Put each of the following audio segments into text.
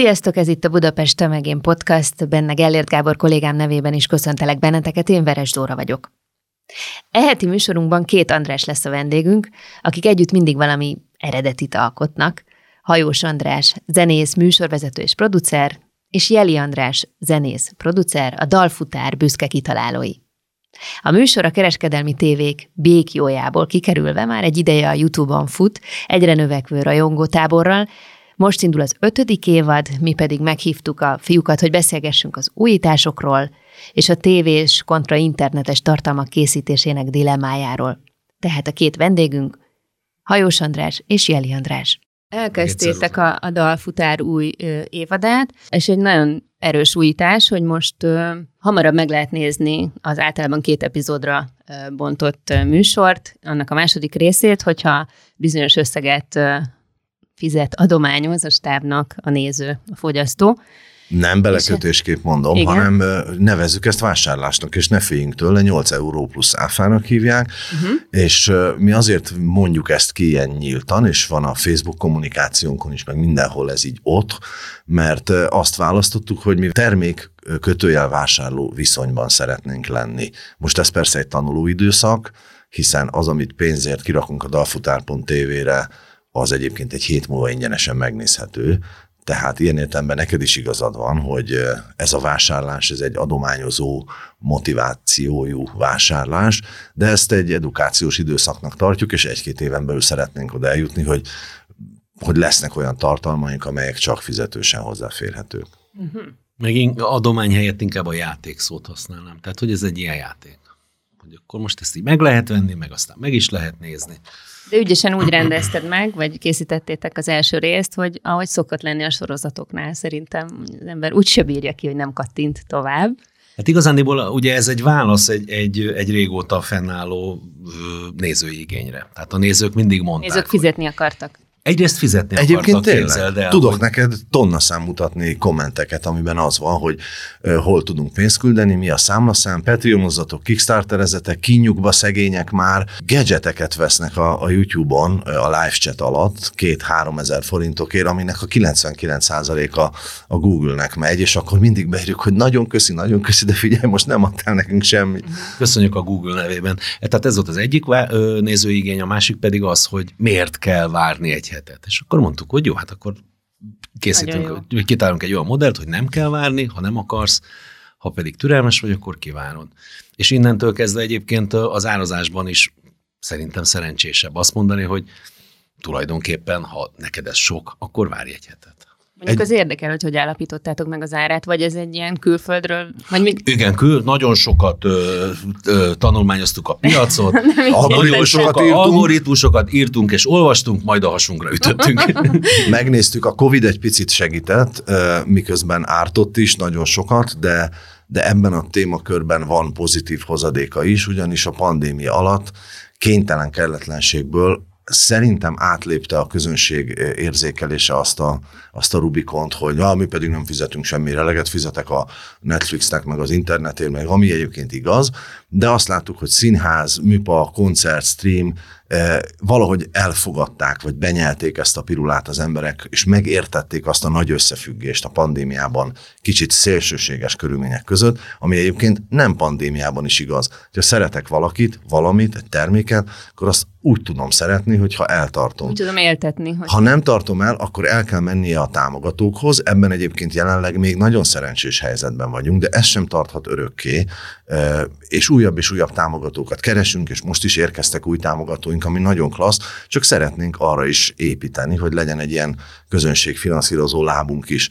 Sziasztok, ez itt a Budapest Tömegén Podcast, benne Gellért Gábor kollégám nevében is köszöntelek benneteket, én Veres Dóra vagyok. Eheti műsorunkban két András lesz a vendégünk, akik együtt mindig valami eredetit alkotnak. Hajós András, zenész, műsorvezető és producer, és Jeli András, zenész, producer, a Dalfutár büszke kitalálói. A műsor a kereskedelmi tévék békjójából kikerülve már egy ideje a YouTube-on fut, egyre növekvő rajongótáborral, most indul az ötödik évad, mi pedig meghívtuk a fiúkat, hogy beszélgessünk az újításokról, és a tévés kontra internetes tartalmak készítésének dilemmájáról. Tehát a két vendégünk, Hajós András és Jeli András. Elkezdtétek a, a dalfutár új ö, évadát, és egy nagyon erős újítás, hogy most ö, hamarabb meg lehet nézni az általában két epizódra ö, bontott ö, műsort, annak a második részét, hogyha bizonyos összeget ö, fizet, adományoz a stábnak a néző, a fogyasztó. Nem belekötésképp mondom, Igen. hanem nevezzük ezt vásárlásnak, és ne féljünk tőle, 8 euró plusz áfának hívják, uh-huh. és mi azért mondjuk ezt ki ilyen nyíltan, és van a Facebook kommunikációnkon is, meg mindenhol ez így ott, mert azt választottuk, hogy mi termék kötőjel vásárló viszonyban szeretnénk lenni. Most ez persze egy tanuló időszak, hiszen az, amit pénzért kirakunk a dalfutár.tv-re, az egyébként egy hét múlva ingyenesen megnézhető, tehát ilyen értelemben neked is igazad van, hogy ez a vásárlás, ez egy adományozó motivációjú vásárlás, de ezt egy edukációs időszaknak tartjuk, és egy-két éven belül szeretnénk oda eljutni, hogy, hogy lesznek olyan tartalmaink, amelyek csak fizetősen hozzáférhetők. Uh-huh. Meg én adomány helyett inkább a játék szót használnám. Tehát, hogy ez egy ilyen játék. Hogy akkor most ezt így meg lehet venni, meg aztán meg is lehet nézni. De ügyesen úgy rendezted meg, vagy készítettétek az első részt, hogy ahogy szokott lenni a sorozatoknál, szerintem az ember úgy se bírja ki, hogy nem kattint tovább. Hát igazándiból ugye ez egy válasz egy, egy, egy régóta fennálló nézői igényre. Tehát a nézők mindig mondták. Nézők fizetni hogy... akartak. Egyrészt fizetni Egyébként akartak, tényleg, el, tudok hogy... neked tonna szám mutatni kommenteket, amiben az van, hogy uh, hol tudunk pénzt küldeni, mi a számlaszám, Patreonozatok, Kickstarterezetek, kinyugba szegények már gadgeteket vesznek a, a YouTube-on a live chat alatt, két-három ezer forintokért, aminek a 99%-a a Google-nek megy, és akkor mindig beírjuk, hogy nagyon köszi, nagyon köszi, de figyelj, most nem adtál nekünk semmit. Köszönjük a Google nevében. E, tehát ez volt az egyik nézőigény, a másik pedig az, hogy miért kell várni egy hetet. És akkor mondtuk, hogy jó, hát akkor készítünk, kitálunk egy olyan modellt, hogy nem kell várni, ha nem akarsz, ha pedig türelmes vagy, akkor kivárod. És innentől kezdve egyébként az árazásban is szerintem szerencsésebb azt mondani, hogy tulajdonképpen, ha neked ez sok, akkor várj egy hetet. Mondjuk egy... az érdekel, hogy hogy állapítottátok meg az árát, vagy ez egy ilyen külföldről? Vagy még... Igen, kül, nagyon sokat ö, ö, tanulmányoztuk a piacot, algoritmusokat, írtunk. algoritmusokat írtunk és olvastunk, majd a hasunkra ütöttünk. Megnéztük, a Covid egy picit segített, miközben ártott is nagyon sokat, de de ebben a témakörben van pozitív hozadéka is, ugyanis a pandémia alatt kénytelen kelletlenségből szerintem átlépte a közönség érzékelése azt a, azt a Rubikont, hogy ah, mi pedig nem fizetünk semmire, eleget fizetek a Netflixnek, meg az internetért, meg ami egyébként igaz, de azt láttuk, hogy színház, műpa, koncert, stream, valahogy elfogadták, vagy benyelték ezt a pirulát az emberek, és megértették azt a nagy összefüggést a pandémiában kicsit szélsőséges körülmények között, ami egyébként nem pandémiában is igaz. Ha szeretek valakit, valamit, egy terméket, akkor azt úgy tudom szeretni, hogyha eltartom. Úgy tudom éltetni. Hogy... Ha nem tartom el, akkor el kell mennie a támogatókhoz. Ebben egyébként jelenleg még nagyon szerencsés helyzetben vagyunk, de ez sem tarthat örökké, és újabb és újabb támogatókat keresünk, és most is érkeztek új támogatóink, ami nagyon klassz, csak szeretnénk arra is építeni, hogy legyen egy ilyen közönségfinanszírozó lábunk is.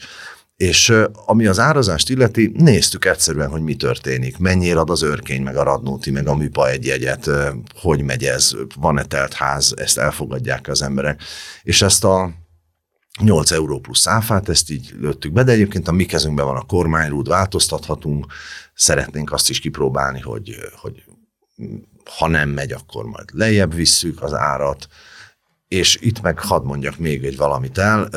És ami az árazást illeti, néztük egyszerűen, hogy mi történik. Mennyire ad az örkény, meg a radnóti, meg a műpa egy jegyet, hogy megy ez, van-e telt ház, ezt elfogadják az emberek. És ezt a 8 euró plusz áfát, ezt így lőttük be, de egyébként a mi kezünkben van a kormányrúd, változtathatunk, szeretnénk azt is kipróbálni, hogy, hogy ha nem megy, akkor majd lejjebb visszük az árat, és itt meg hadd mondjak még egy valamit el,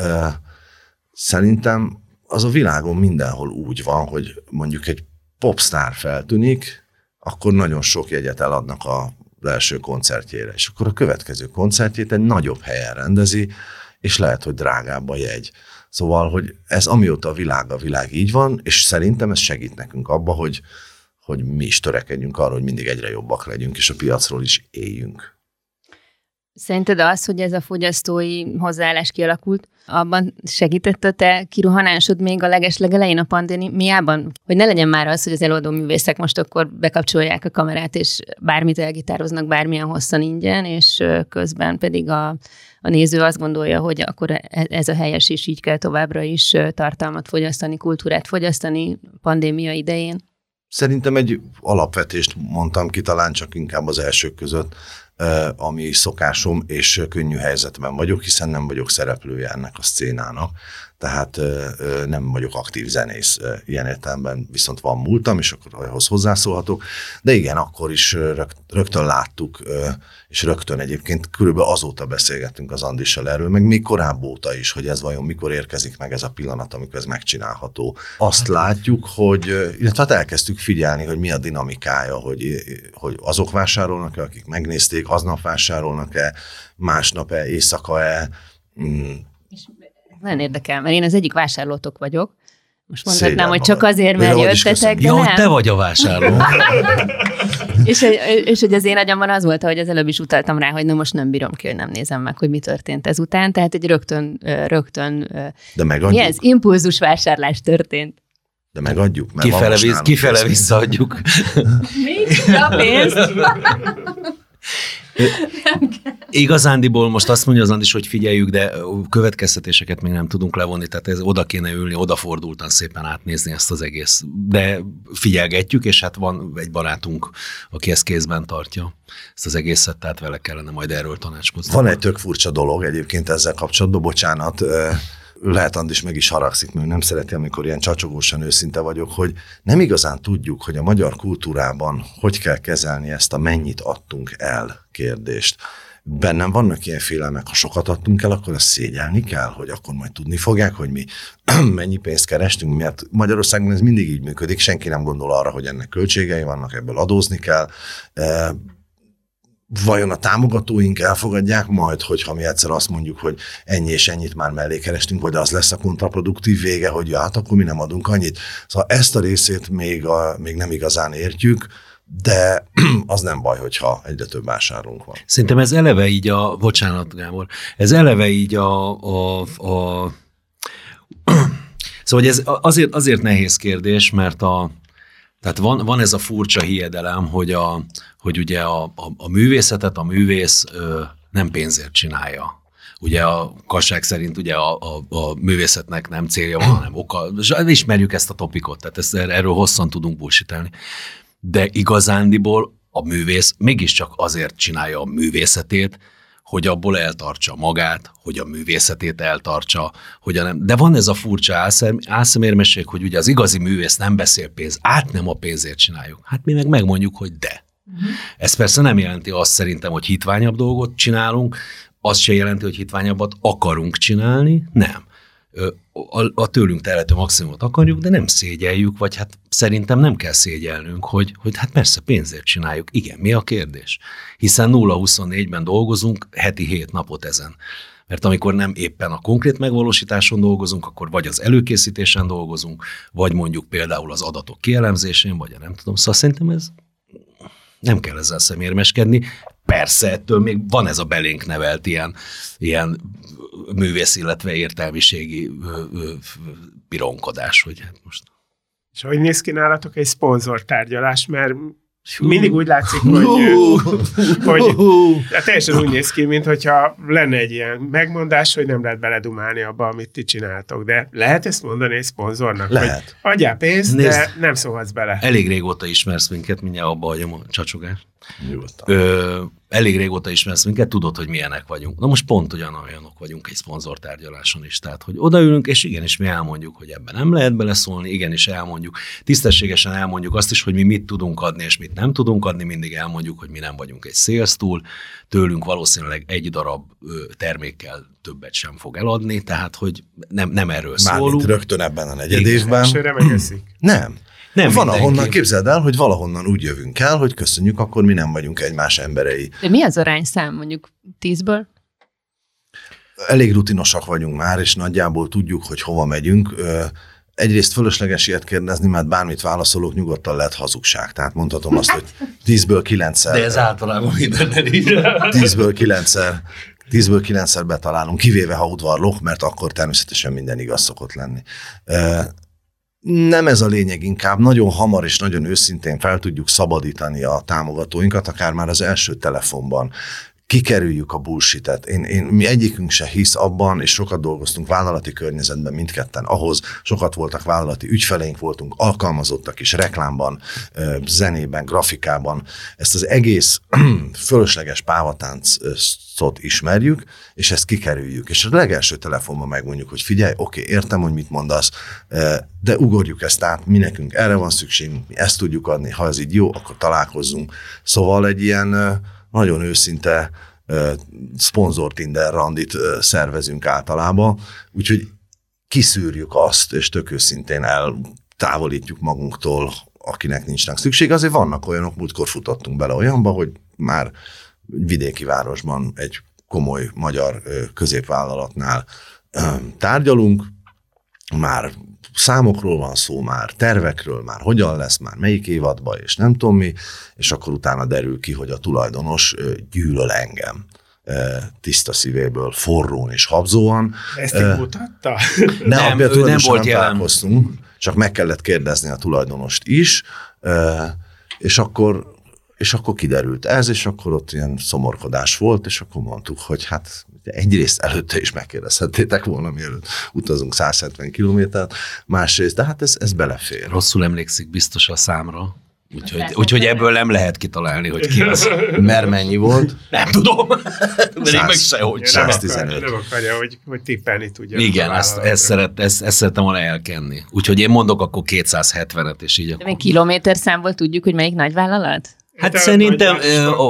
szerintem az a világon mindenhol úgy van, hogy mondjuk egy popstar feltűnik, akkor nagyon sok jegyet eladnak a első koncertjére, és akkor a következő koncertjét egy nagyobb helyen rendezi, és lehet, hogy drágább a jegy. Szóval, hogy ez amióta a világ a világ így van, és szerintem ez segít nekünk abba, hogy, hogy mi is törekedjünk arra, hogy mindig egyre jobbak legyünk, és a piacról is éljünk. Szerinted az, hogy ez a fogyasztói hozzáállás kialakult, abban segített a te kiruhanásod még a legeslegelején a pandémiában? Hogy ne legyen már az, hogy az előadó művészek most akkor bekapcsolják a kamerát, és bármit elgitároznak bármilyen hosszan ingyen, és közben pedig a, a néző azt gondolja, hogy akkor e, ez a helyes, és így kell továbbra is tartalmat fogyasztani, kultúrát fogyasztani pandémia idején? Szerintem egy alapvetést mondtam ki, talán csak inkább az elsők között, ami szokásom, és könnyű helyzetben vagyok, hiszen nem vagyok szereplője ennek a szcénának tehát nem vagyok aktív zenész ilyen értelemben, viszont van múltam, és akkor ahhoz hozzászólhatok. De igen, akkor is rögtön láttuk, és rögtön egyébként körülbelül azóta beszélgettünk az Andissal erről, meg még korábban óta is, hogy ez vajon mikor érkezik meg ez a pillanat, amikor ez megcsinálható. Azt látjuk, hogy, illetve hát elkezdtük figyelni, hogy mi a dinamikája, hogy, hogy azok vásárolnak-e, akik megnézték, aznap vásárolnak-e, másnap-e, éjszaka-e, mm, nagyon érdekel, mert én az egyik vásárlótok vagyok. Most mondhatnám, hogy csak azért, mert jöttetek, de ja, nem. te vagy a vásárló. és, és hogy az én agyamban az volt, hogy az előbb is utaltam rá, hogy na most nem bírom ki, hogy nem nézem meg, hogy mi történt ezután. Tehát egy rögtön, rögtön de megadjuk. mi ez? Impulzus vásárlás történt. De megadjuk, mert kifele, víz, kifele visszaadjuk. Mi? A pénzt? Igazándiból most azt mondja az Andis, hogy figyeljük, de következtetéseket még nem tudunk levonni, tehát ez oda kéne ülni, odafordultan szépen átnézni ezt az egész. De figyelgetjük, és hát van egy barátunk, aki ezt kézben tartja, ezt az egészet, tehát vele kellene majd erről tanácskozni. Van egy tök furcsa dolog egyébként ezzel kapcsolatban, bocsánat, lehet Andis meg is haragszik, mert nem szereti, amikor ilyen csacsogósan őszinte vagyok, hogy nem igazán tudjuk, hogy a magyar kultúrában hogy kell kezelni ezt a mennyit adtunk el kérdést. Bennem vannak ilyen félelmek, ha sokat adtunk el, akkor azt szégyelni kell, hogy akkor majd tudni fogják, hogy mi mennyi pénzt kerestünk, mert Magyarországon ez mindig így működik, senki nem gondol arra, hogy ennek költségei vannak, ebből adózni kell vajon a támogatóink elfogadják majd, hogyha mi egyszer azt mondjuk, hogy ennyi és ennyit már mellé kerestünk, vagy az lesz a kontraproduktív vége, hogy hát akkor mi nem adunk annyit. Szóval ezt a részét még, a, még nem igazán értjük, de az nem baj, hogyha egyre több vásárlónk van. Szerintem ez eleve így a, bocsánat Gábor, ez eleve így a, a, a Szóval ez azért, azért nehéz kérdés, mert a, tehát van, van ez a furcsa hiedelem, hogy, a, hogy ugye a, a, a művészetet a művész ö, nem pénzért csinálja. Ugye a kasság szerint ugye a, a, a művészetnek nem célja van, hanem oka. Ismerjük ezt a topikot, tehát ezt, erről hosszan tudunk bullshitelni. De igazándiból a művész mégiscsak azért csinálja a művészetét, hogy abból eltartsa magát, hogy a művészetét eltartsa, hogy a nem. De van ez a furcsa álszem, álszemérmesség, hogy ugye az igazi művész nem beszél pénz, át nem a pénzért csináljuk. Hát mi meg megmondjuk, hogy de. Uh-huh. Ez persze nem jelenti azt szerintem, hogy hitványabb dolgot csinálunk, az se jelenti, hogy hitványabbat akarunk csinálni, nem a, a tőlünk telhető maximumot akarjuk, de nem szégyeljük, vagy hát szerintem nem kell szégyelnünk, hogy, hogy hát persze pénzért csináljuk. Igen, mi a kérdés? Hiszen 0-24-ben dolgozunk heti 7 napot ezen. Mert amikor nem éppen a konkrét megvalósításon dolgozunk, akkor vagy az előkészítésen dolgozunk, vagy mondjuk például az adatok kielemzésén, vagy a nem tudom. Szóval szerintem ez nem kell ezzel szemérmeskedni. Persze, ettől még van ez a belénk nevelt ilyen, ilyen művész, illetve értelmiségi pironkodás, hogy hát most. És hogy néz ki nálatok egy szponzortárgyalás, mert mindig úgy látszik, hogy, hogy hát teljesen úgy néz ki, mintha lenne egy ilyen megmondás, hogy nem lehet beledumálni abba, amit ti csináltok. De lehet ezt mondani egy szponzornak? Lehet. Hogy adjál pénzt, Nézd, de nem szólhatsz bele. Elég régóta ismersz minket, mindjárt abba hagyom a csacsogást. Ö, elég régóta ismersz minket, tudod, hogy milyenek vagyunk. Na most pont ugyan olyanok vagyunk egy szponzortárgyaláson is. Tehát, hogy odaülünk, és igenis mi elmondjuk, hogy ebben nem lehet beleszólni, igenis elmondjuk, tisztességesen elmondjuk azt is, hogy mi mit tudunk adni, és mit nem tudunk adni, mindig elmondjuk, hogy mi nem vagyunk egy szélsztúl, tőlünk valószínűleg egy darab termékkel többet sem fog eladni, tehát, hogy nem, nem erről Mármint szólunk. rögtön ebben a negyed évben. Nem. Nem Van ahonnan, képzeld el, hogy valahonnan úgy jövünk el, hogy köszönjük, akkor mi nem vagyunk egymás emberei. De mi az arányszám mondjuk tízből? Elég rutinosak vagyunk már, és nagyjából tudjuk, hogy hova megyünk. Egyrészt fölösleges ilyet kérdezni, mert bármit válaszolok, nyugodtan lehet hazugság. Tehát mondhatom azt, hogy tízből kilencszer. De ez általában minden is. Tízből kilencszer tízből kilencszer betalálunk, kivéve ha udvarlok, mert akkor természetesen minden igaz szokott lenni. Nem ez a lényeg, inkább nagyon hamar és nagyon őszintén fel tudjuk szabadítani a támogatóinkat, akár már az első telefonban kikerüljük a bullshitet. Én, én, mi egyikünk se hisz abban, és sokat dolgoztunk vállalati környezetben mindketten ahhoz, sokat voltak vállalati ügyfeleink, voltunk alkalmazottak is reklámban, zenében, grafikában. Ezt az egész fölösleges pávatáncot ismerjük, és ezt kikerüljük. És a legelső telefonban megmondjuk, hogy figyelj, oké, okay, értem, hogy mit mondasz, de ugorjuk ezt át, mi nekünk erre van szükségünk, mi ezt tudjuk adni, ha ez így jó, akkor találkozzunk. Szóval egy ilyen nagyon őszinte szponzor Tinder randit szervezünk általában, úgyhogy kiszűrjük azt, és tök őszintén eltávolítjuk magunktól, akinek nincsnek szükség. Azért vannak olyanok, múltkor futottunk bele olyanba, hogy már vidéki városban egy komoly magyar középvállalatnál tárgyalunk, már számokról van szó már, tervekről már, hogyan lesz már, melyik évadban, és nem tudom mi, és akkor utána derül ki, hogy a tulajdonos gyűlöl engem tiszta szívéből, forrón és habzóan. Ezt így mutatta? Ne, nem, ő nem volt nem találkoztunk, csak meg kellett kérdezni a tulajdonost is, és akkor és akkor kiderült ez, és akkor ott ilyen szomorkodás volt, és akkor mondtuk, hogy hát egyrészt előtte is megkérdezhettétek volna, mielőtt utazunk 170 kilométert, másrészt, de hát ez, ez belefér. Rosszul emlékszik biztos a számra. Úgyhogy, úgyhogy ebből nem lehet kitalálni, hogy ki az. Mert mennyi volt? Nem tudom. De én meg sehogy 115. Nem akarja, hogy, hogy tippelni tudja. Igen, ezt, ezt, szeret, ezt, ezt szeretem volna elkenni. Úgyhogy én mondok akkor 270-et, és így De akkor... még kilométer számból tudjuk, hogy melyik nagyvállalat? Hát Te szerintem,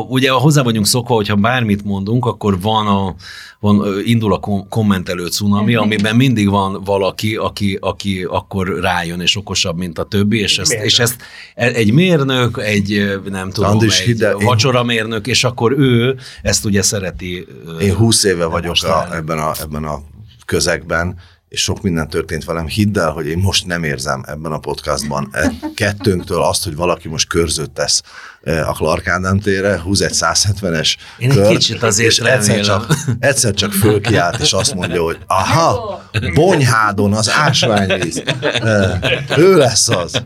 ugye hozzá vagyunk szokva, hogyha bármit mondunk, akkor van a, van, indul a kommentelő cunami, amiben mindig van valaki, aki, aki akkor rájön és okosabb, mint a többi, és ezt, és ezt e, egy mérnök, egy nem tudom, Andis egy hide, vacsoramérnök, és akkor ő ezt ugye szereti. Én húsz éve vagyok a, ebben, a, ebben a közegben, és sok minden történt velem. Hidd el, hogy én most nem érzem ebben a podcastban e kettőnktől azt, hogy valaki most körzőt tesz e, a Clark Ádám térre, húz egy 170-es Én kört, egy kicsit azért és egyszer csak, egyszer csak fölkiált, és azt mondja, hogy aha, Bonyhádon az ásványvíz. E, ő lesz az.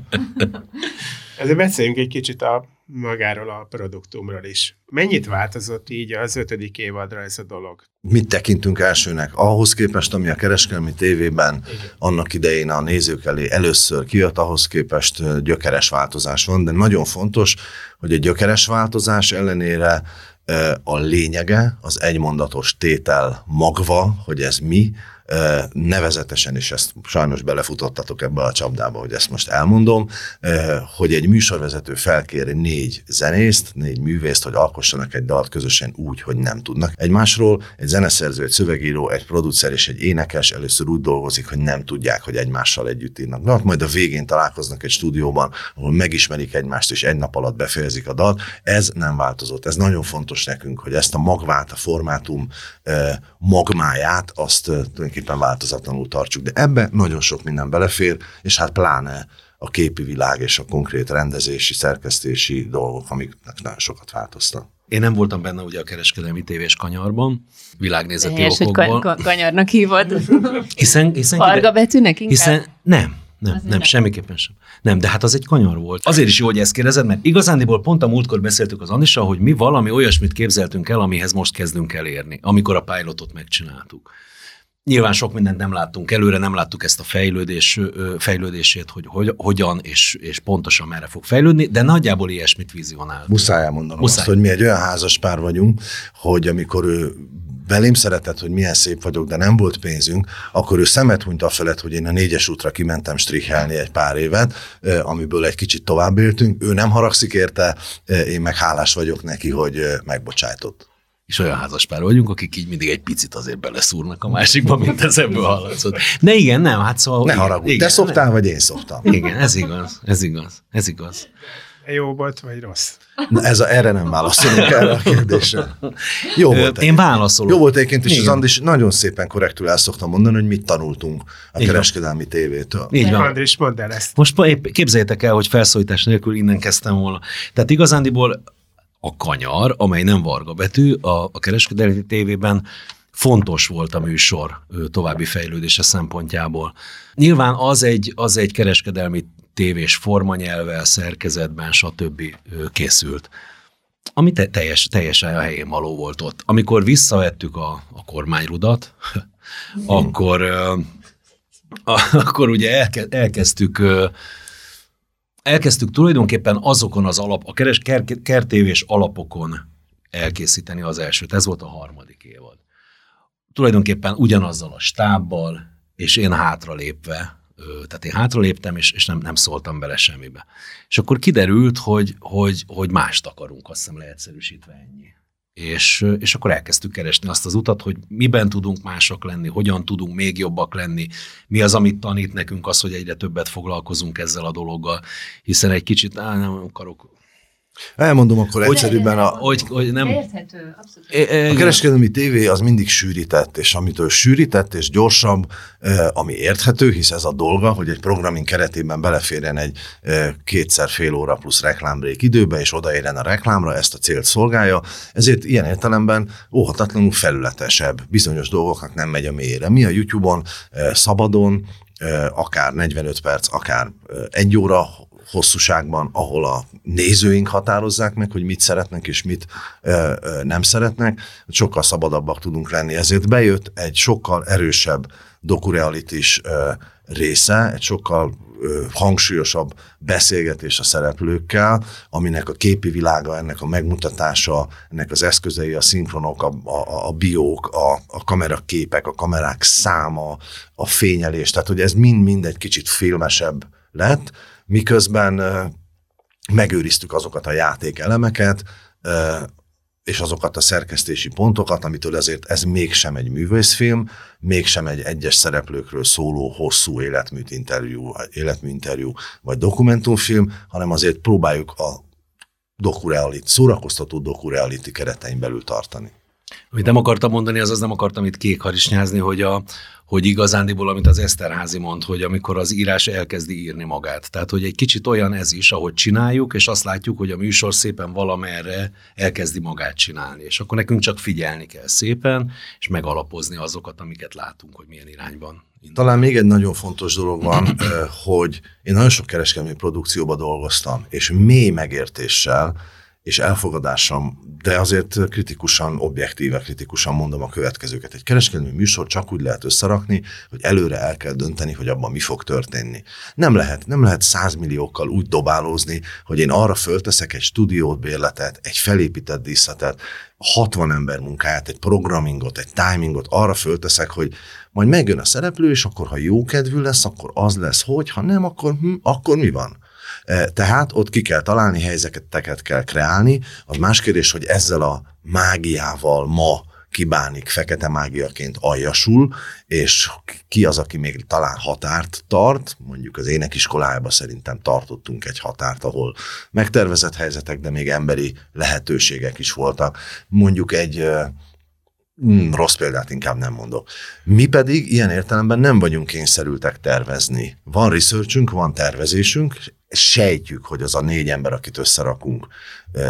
Ezért beszéljünk egy kicsit a magáról a produktumról is. Mennyit változott így az ötödik évadra ez a dolog? Mit tekintünk elsőnek? Ahhoz képest, ami a kereskedelmi tévében Igen. annak idején a nézők elé először kijött, ahhoz képest gyökeres változás van, de nagyon fontos, hogy a gyökeres változás ellenére a lényege, az egymondatos tétel magva, hogy ez mi, nevezetesen, és ezt sajnos belefutottatok ebbe a csapdába, hogy ezt most elmondom, hogy egy műsorvezető felkér négy zenészt, négy művészt, hogy alkossanak egy dalt közösen úgy, hogy nem tudnak egymásról. Egy zeneszerző, egy szövegíró, egy producer és egy énekes először úgy dolgozik, hogy nem tudják, hogy egymással együtt írnak dalt, majd a végén találkoznak egy stúdióban, ahol megismerik egymást, és egy nap alatt befejezik a dalt. Ez nem változott. Ez nagyon fontos nekünk, hogy ezt a magvát, a formátum magmáját, azt tulajdonképpen változatlanul tartsuk. De ebbe nagyon sok minden belefér, és hát pláne a képi világ és a konkrét rendezési, szerkesztési dolgok, amiknek nagyon sokat változtak. Én nem voltam benne ugye a kereskedelmi tévés kanyarban, világnézeti Helyes, okokból. hogy kanyarnak hívod. Hiszen, hiszen Varga betűnek inkább? Hiszen nem, nem, nem, nem, semmiképpen sem. Nem, de hát az egy kanyar volt. Azért is jó, hogy ezt kérdezed, mert igazándiból pont a múltkor beszéltük az Anissa, hogy mi valami olyasmit képzeltünk el, amihez most kezdünk elérni, amikor a pilotot megcsináltuk. Nyilván sok mindent nem láttunk előre, nem láttuk ezt a fejlődés, fejlődését, hogy, hogy hogyan és, és pontosan merre fog fejlődni, de nagyjából ilyesmit vizionál. Muszáj elmondanom Muszáj. azt, hogy mi egy olyan házas pár vagyunk, hogy amikor ő belém szeretett, hogy milyen szép vagyok, de nem volt pénzünk, akkor ő szemet hunyt a felett, hogy én a négyes útra kimentem strichelni egy pár évet, amiből egy kicsit tovább éltünk. Ő nem haragszik érte, én meg hálás vagyok neki, hogy megbocsájtott és olyan házaspár vagyunk, akik így mindig egy picit azért beleszúrnak a másikba, mint ez ebből hallatszott. De igen, nem, hát szóval... Ne haragudj, igen, te szoktál, vagy én szoktam. Igen, ez igaz, ez igaz, ez igaz. Jó volt, vagy rossz? Na ez a, erre nem válaszolunk erre a kérdésre. Jó volt. Én válaszolok. Jó volt egyébként, és az Andis nagyon szépen korrektül el szoktam mondani, hogy mit tanultunk a Igen. kereskedelmi tévétől. Így van. Andris, mondd el ezt. Most képzeljétek el, hogy felszólítás nélkül innen kezdtem volna. Tehát igazándiból a kanyar, amely nem varga betű, a, a kereskedelmi tévében fontos volt a műsor további fejlődése szempontjából. Nyilván az egy, az egy kereskedelmi tévés formanyelvvel, szerkezetben, stb. készült ami te, teljes, teljesen a helyén való volt ott. Amikor visszavettük a, a kormányrudat, akkor, akkor ugye elke, elkezdtük elkezdtük tulajdonképpen azokon az alap, a keres, kertévés alapokon elkészíteni az elsőt. Ez volt a harmadik évad. Tulajdonképpen ugyanazzal a stábbal, és én hátralépve, tehát én hátraléptem, és, és nem, nem szóltam bele semmibe. És akkor kiderült, hogy, hogy, hogy mást akarunk, azt hiszem leegyszerűsítve ennyi és, és akkor elkezdtük keresni azt az utat, hogy miben tudunk mások lenni, hogyan tudunk még jobbak lenni, mi az, amit tanít nekünk az, hogy egyre többet foglalkozunk ezzel a dologgal, hiszen egy kicsit, á, nem akarok Elmondom akkor hogy, egyszerűbben. A, hogy, hogy nem... Érthető, abszolút. A kereskedelmi tévé az mindig sűrített, és amitől sűrített és gyorsabb, ami érthető, hisz ez a dolga, hogy egy programin keretében beleférjen egy kétszer fél óra plusz reklámbrék időbe, és odaérjen a reklámra, ezt a célt szolgálja, ezért ilyen értelemben óhatatlanul felületesebb. Bizonyos dolgoknak nem megy a mélyére. Mi a YouTube-on szabadon, akár 45 perc, akár egy óra hosszúságban, ahol a nézőink határozzák meg, hogy mit szeretnek és mit ö, ö, nem szeretnek, sokkal szabadabbak tudunk lenni. Ezért bejött egy sokkal erősebb dokurealitis ö, része, egy sokkal ö, hangsúlyosabb beszélgetés a szereplőkkel, aminek a képi világa, ennek a megmutatása, ennek az eszközei, a szinkronok, a, a, a biók, a, a kameraképek, a kamerák száma, a fényelés, tehát hogy ez mind-mind egy kicsit filmesebb lett, miközben megőriztük azokat a játékelemeket, és azokat a szerkesztési pontokat, amitől ezért ez mégsem egy művészfilm, mégsem egy egyes szereplőkről szóló hosszú életműt interjú, életműinterjú vagy dokumentumfilm, hanem azért próbáljuk a dokureality, szórakoztató dokureality keretein belül tartani. Amit nem akartam mondani, az az nem akartam itt kékharisnyázni, hogy, a, hogy igazándiból, amit az Eszterházi mond, hogy amikor az írás elkezdi írni magát. Tehát, hogy egy kicsit olyan ez is, ahogy csináljuk, és azt látjuk, hogy a műsor szépen valamerre elkezdi magát csinálni. És akkor nekünk csak figyelni kell szépen, és megalapozni azokat, amiket látunk, hogy milyen irányban. Talán még egy nagyon fontos dolog van, hogy én nagyon sok kereskedelmi produkcióban dolgoztam, és mély megértéssel, és elfogadásom, de azért kritikusan, objektíve kritikusan mondom a következőket. Egy kereskedelmi műsor csak úgy lehet összerakni, hogy előre el kell dönteni, hogy abban mi fog történni. Nem lehet, nem lehet százmilliókkal úgy dobálózni, hogy én arra fölteszek egy stúdiót, bérletet, egy felépített díszletet, 60 ember munkáját, egy programingot, egy timingot arra fölteszek, hogy majd megjön a szereplő, és akkor ha jó kedvű lesz, akkor az lesz, hogy ha nem, akkor, hm, akkor mi van? E, tehát ott ki kell találni, helyzeteket kell kreálni. Az más kérdés, hogy ezzel a mágiával ma kibánik fekete mágiaként aljasul, és ki az, aki még talán határt tart, mondjuk az énekiskolájában szerintem tartottunk egy határt, ahol megtervezett helyzetek, de még emberi lehetőségek is voltak. Mondjuk egy Hmm, rossz példát inkább nem mondok. Mi pedig ilyen értelemben nem vagyunk kényszerültek tervezni. Van researchünk, van tervezésünk, sejtjük, hogy az a négy ember, akit összerakunk,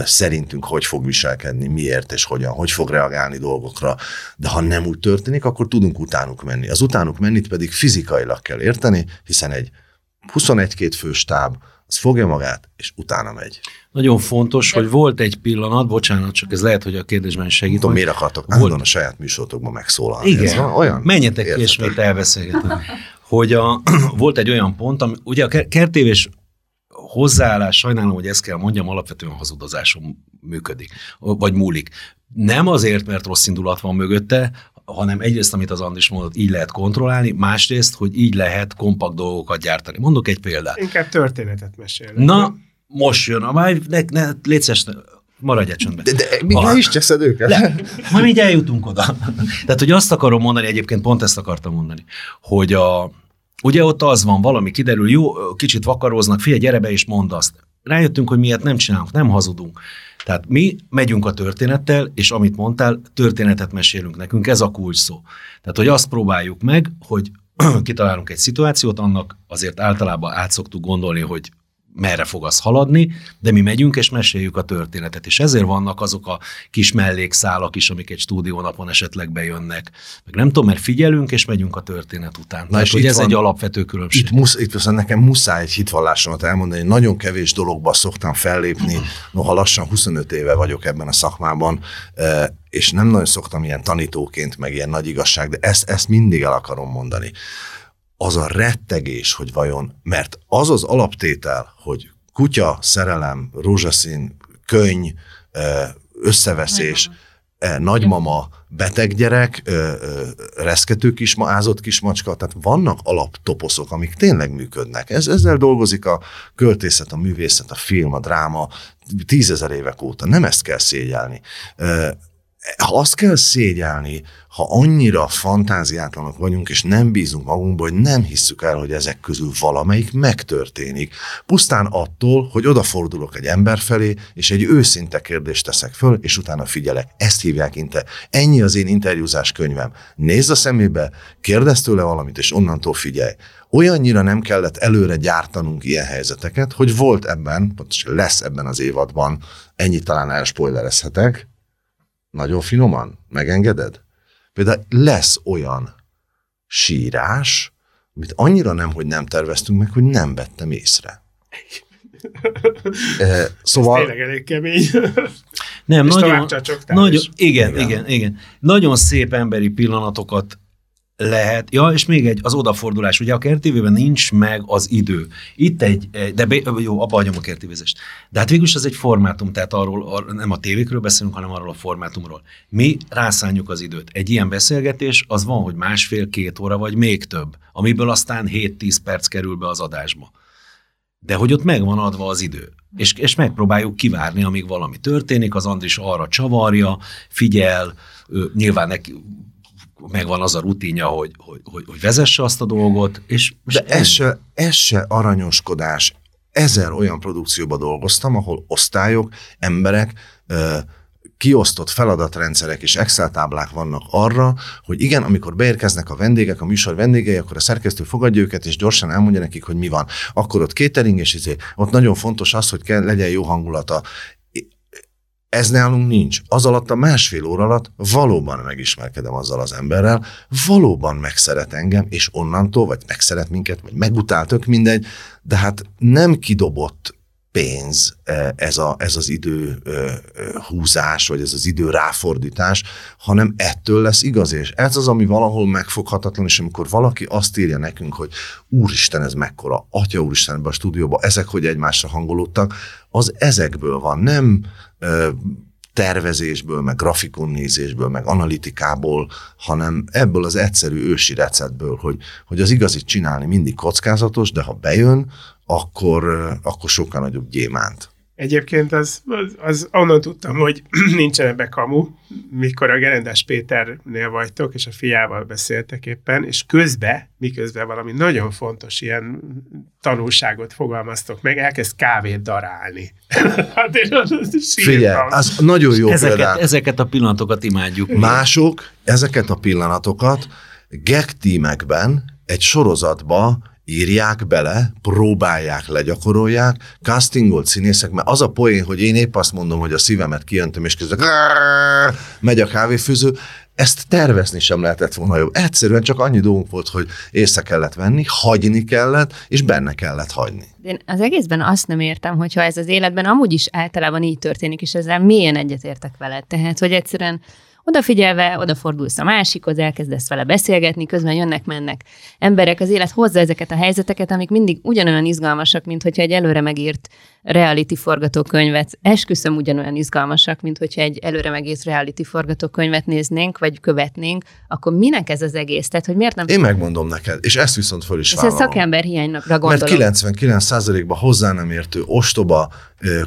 szerintünk hogy fog viselkedni, miért és hogyan, hogy fog reagálni dolgokra, de ha nem úgy történik, akkor tudunk utánuk menni. Az utánuk mennit pedig fizikailag kell érteni, hiszen egy 21-2 fős táb az fogja magát, és utána megy. Nagyon fontos, De... hogy volt egy pillanat, bocsánat, csak ez lehet, hogy a kérdésben segít. Tudom, miért akartok volt... a saját műsorotokban megszólalni? Igen, ez olyan? menjetek ki, és még elbeszélgetünk. hogy a, volt egy olyan pont, ami, ugye a kertévés hozzáállás, sajnálom, hogy ezt kell mondjam, alapvetően hazudozáson működik, vagy múlik. Nem azért, mert rossz indulat van mögötte, hanem egyrészt, amit az Andris mondott, így lehet kontrollálni, másrészt, hogy így lehet kompakt dolgokat gyártani. Mondok egy példát. Inkább történetet mesél. Na, most jön a máj, ne, ne, létszes, maradj csöndben. De, de mi is cseszed őket? Le, majd így eljutunk oda. Tehát, hogy azt akarom mondani, egyébként pont ezt akartam mondani, hogy a, ugye ott az van, valami kiderül, jó, kicsit vakaróznak, figyelj, gyere be és mondd azt. Rájöttünk, hogy miért nem csinálunk, nem hazudunk. Tehát mi megyünk a történettel, és amit mondtál, történetet mesélünk nekünk, ez a kulcs szó. Tehát, hogy azt próbáljuk meg, hogy kitalálunk egy szituációt, annak azért általában át szoktuk gondolni, hogy merre fog az haladni, de mi megyünk és meséljük a történetet, és ezért vannak azok a kis mellékszálak is, amik egy stúdiónapon esetleg bejönnek. Meg nem tudom, mert figyelünk és megyünk a történet után. Na és hogy ez van, egy alapvető különbség. Itt, musz, itt viszont nekem muszáj egy hitvallásomat elmondani, nagyon kevés dologba szoktam fellépni, noha lassan 25 éve vagyok ebben a szakmában, és nem nagyon szoktam ilyen tanítóként, meg ilyen nagy igazság, de ezt, ezt mindig el akarom mondani az a rettegés, hogy vajon, mert az az alaptétel, hogy kutya, szerelem, rózsaszín, könyv, összeveszés, nagymama, beteg gyerek, reszkető kisma, ázott kismacska, tehát vannak alaptoposzok, amik tényleg működnek. Ez, ezzel dolgozik a költészet, a művészet, a film, a dráma tízezer évek óta. Nem ezt kell szégyelni ha azt kell szégyelni, ha annyira fantáziátlanok vagyunk, és nem bízunk magunkban, hogy nem hisszük el, hogy ezek közül valamelyik megtörténik. Pusztán attól, hogy odafordulok egy ember felé, és egy őszinte kérdést teszek föl, és utána figyelek. Ezt hívják inte. Ennyi az én interjúzás könyvem. Nézd a szemébe, kérdezz tőle valamit, és onnantól figyelj. Olyannyira nem kellett előre gyártanunk ilyen helyzeteket, hogy volt ebben, pontosan lesz ebben az évadban, ennyit talán elspoilerezhetek, nagyon finoman? Megengeded? Például lesz olyan sírás, amit annyira nem, hogy nem terveztünk meg, hogy nem vettem észre. e, szóval... Ez tényleg elég kemény. Nem, És nagyon, nagyon igen, igen, igen, igen. Nagyon szép emberi pillanatokat lehet, ja, és még egy, az odafordulás, ugye a kertévében nincs meg az idő. Itt egy, de be, jó, abba hagyom a kertévézést. De hát végülis az egy formátum, tehát arról, ar, nem a tévékről beszélünk, hanem arról a formátumról. Mi rászánjuk az időt. Egy ilyen beszélgetés az van, hogy másfél-két óra, vagy még több, amiből aztán 7-10 perc kerül be az adásba. De hogy ott megvan adva az idő. És, és megpróbáljuk kivárni, amíg valami történik, az Andris arra csavarja, figyel, nyilván neki, megvan az a rutinja, hogy, hogy, hogy, hogy vezesse azt a dolgot, és... De ez se, ez se aranyoskodás. Ezer olyan produkcióba dolgoztam, ahol osztályok, emberek, kiosztott feladatrendszerek és Excel táblák vannak arra, hogy igen, amikor beérkeznek a vendégek, a műsor vendégei, akkor a szerkesztő fogadja őket, és gyorsan elmondja nekik, hogy mi van. Akkor ott catering, és izé, ott nagyon fontos az, hogy kell, legyen jó hangulata. Ez nálunk nincs. Az alatt a másfél óra alatt valóban megismerkedem azzal az emberrel, valóban megszeret engem, és onnantól, vagy megszeret minket, vagy megutál, tök mindegy, de hát nem kidobott pénz e, ez, a, ez az idő húzás, vagy ez az idő ráfordítás, hanem ettől lesz igaz, és ez az, ami valahol megfoghatatlan, és amikor valaki azt írja nekünk, hogy úristen, ez mekkora, atya úristen ebben a stúdióban, ezek, hogy egymásra hangolódtak, az ezekből van, nem tervezésből, meg grafikonnézésből, meg analitikából, hanem ebből az egyszerű ősi receptből, hogy, hogy az igazit csinálni mindig kockázatos, de ha bejön, akkor, akkor sokkal nagyobb gyémánt. Egyébként az, az, az onnan tudtam, hogy nincsen ebbe kamu, mikor a Gerendás Péternél vagytok, és a fiával beszéltek éppen, és közbe, miközben valami nagyon fontos ilyen tanulságot fogalmaztok meg, elkezd kávét darálni. hát én az Figyelj, az nagyon jó ezeket, példát. Ezeket a pillanatokat imádjuk. Mások ezeket a pillanatokat gag tímekben egy sorozatba írják bele, próbálják, legyakorolják, castingolt színészek, mert az a poén, hogy én épp azt mondom, hogy a szívemet kijöntöm, és közben megy a kávéfőző, ezt tervezni sem lehetett volna jobb. Egyszerűen csak annyi dolgunk volt, hogy észre kellett venni, hagyni kellett, és benne kellett hagyni. Én az egészben azt nem értem, hogyha ez az életben amúgy is általában így történik, és ezzel mélyen egyetértek veled. Tehát, hogy egyszerűen odafigyelve, odafordulsz a másikhoz, elkezdesz vele beszélgetni, közben jönnek-mennek emberek, az élet hozza ezeket a helyzeteket, amik mindig ugyanolyan izgalmasak, mint hogyha egy előre megírt reality forgatókönyvet, esküszöm ugyanolyan izgalmasak, mint hogyha egy előre megírt reality forgatókönyvet néznénk, vagy követnénk, akkor minek ez az egész? Tehát, hogy miért nem... Én megmondom neked, és ezt viszont föl is Ez a szakember hiányra gondolom. Mert 99%-ban hozzá nem értő, ostoba,